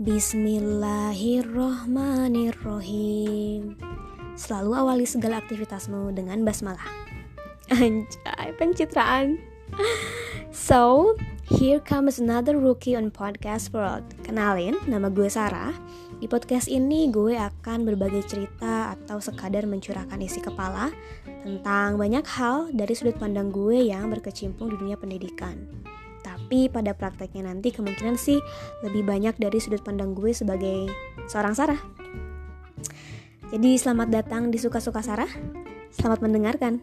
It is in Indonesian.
Bismillahirrohmanirrohim. Selalu awali segala aktivitasmu dengan basmalah. Anjay, pencitraan. So, here comes another rookie on Podcast World. Kenalin, nama gue Sarah. Di podcast ini gue akan berbagi cerita atau sekadar mencurahkan isi kepala Tentang banyak hal dari sudut pandang gue yang berkecimpung di dunia pendidikan tapi pada prakteknya nanti kemungkinan sih lebih banyak dari sudut pandang gue sebagai seorang Sarah. Jadi selamat datang di Suka-Suka Sarah. Selamat mendengarkan.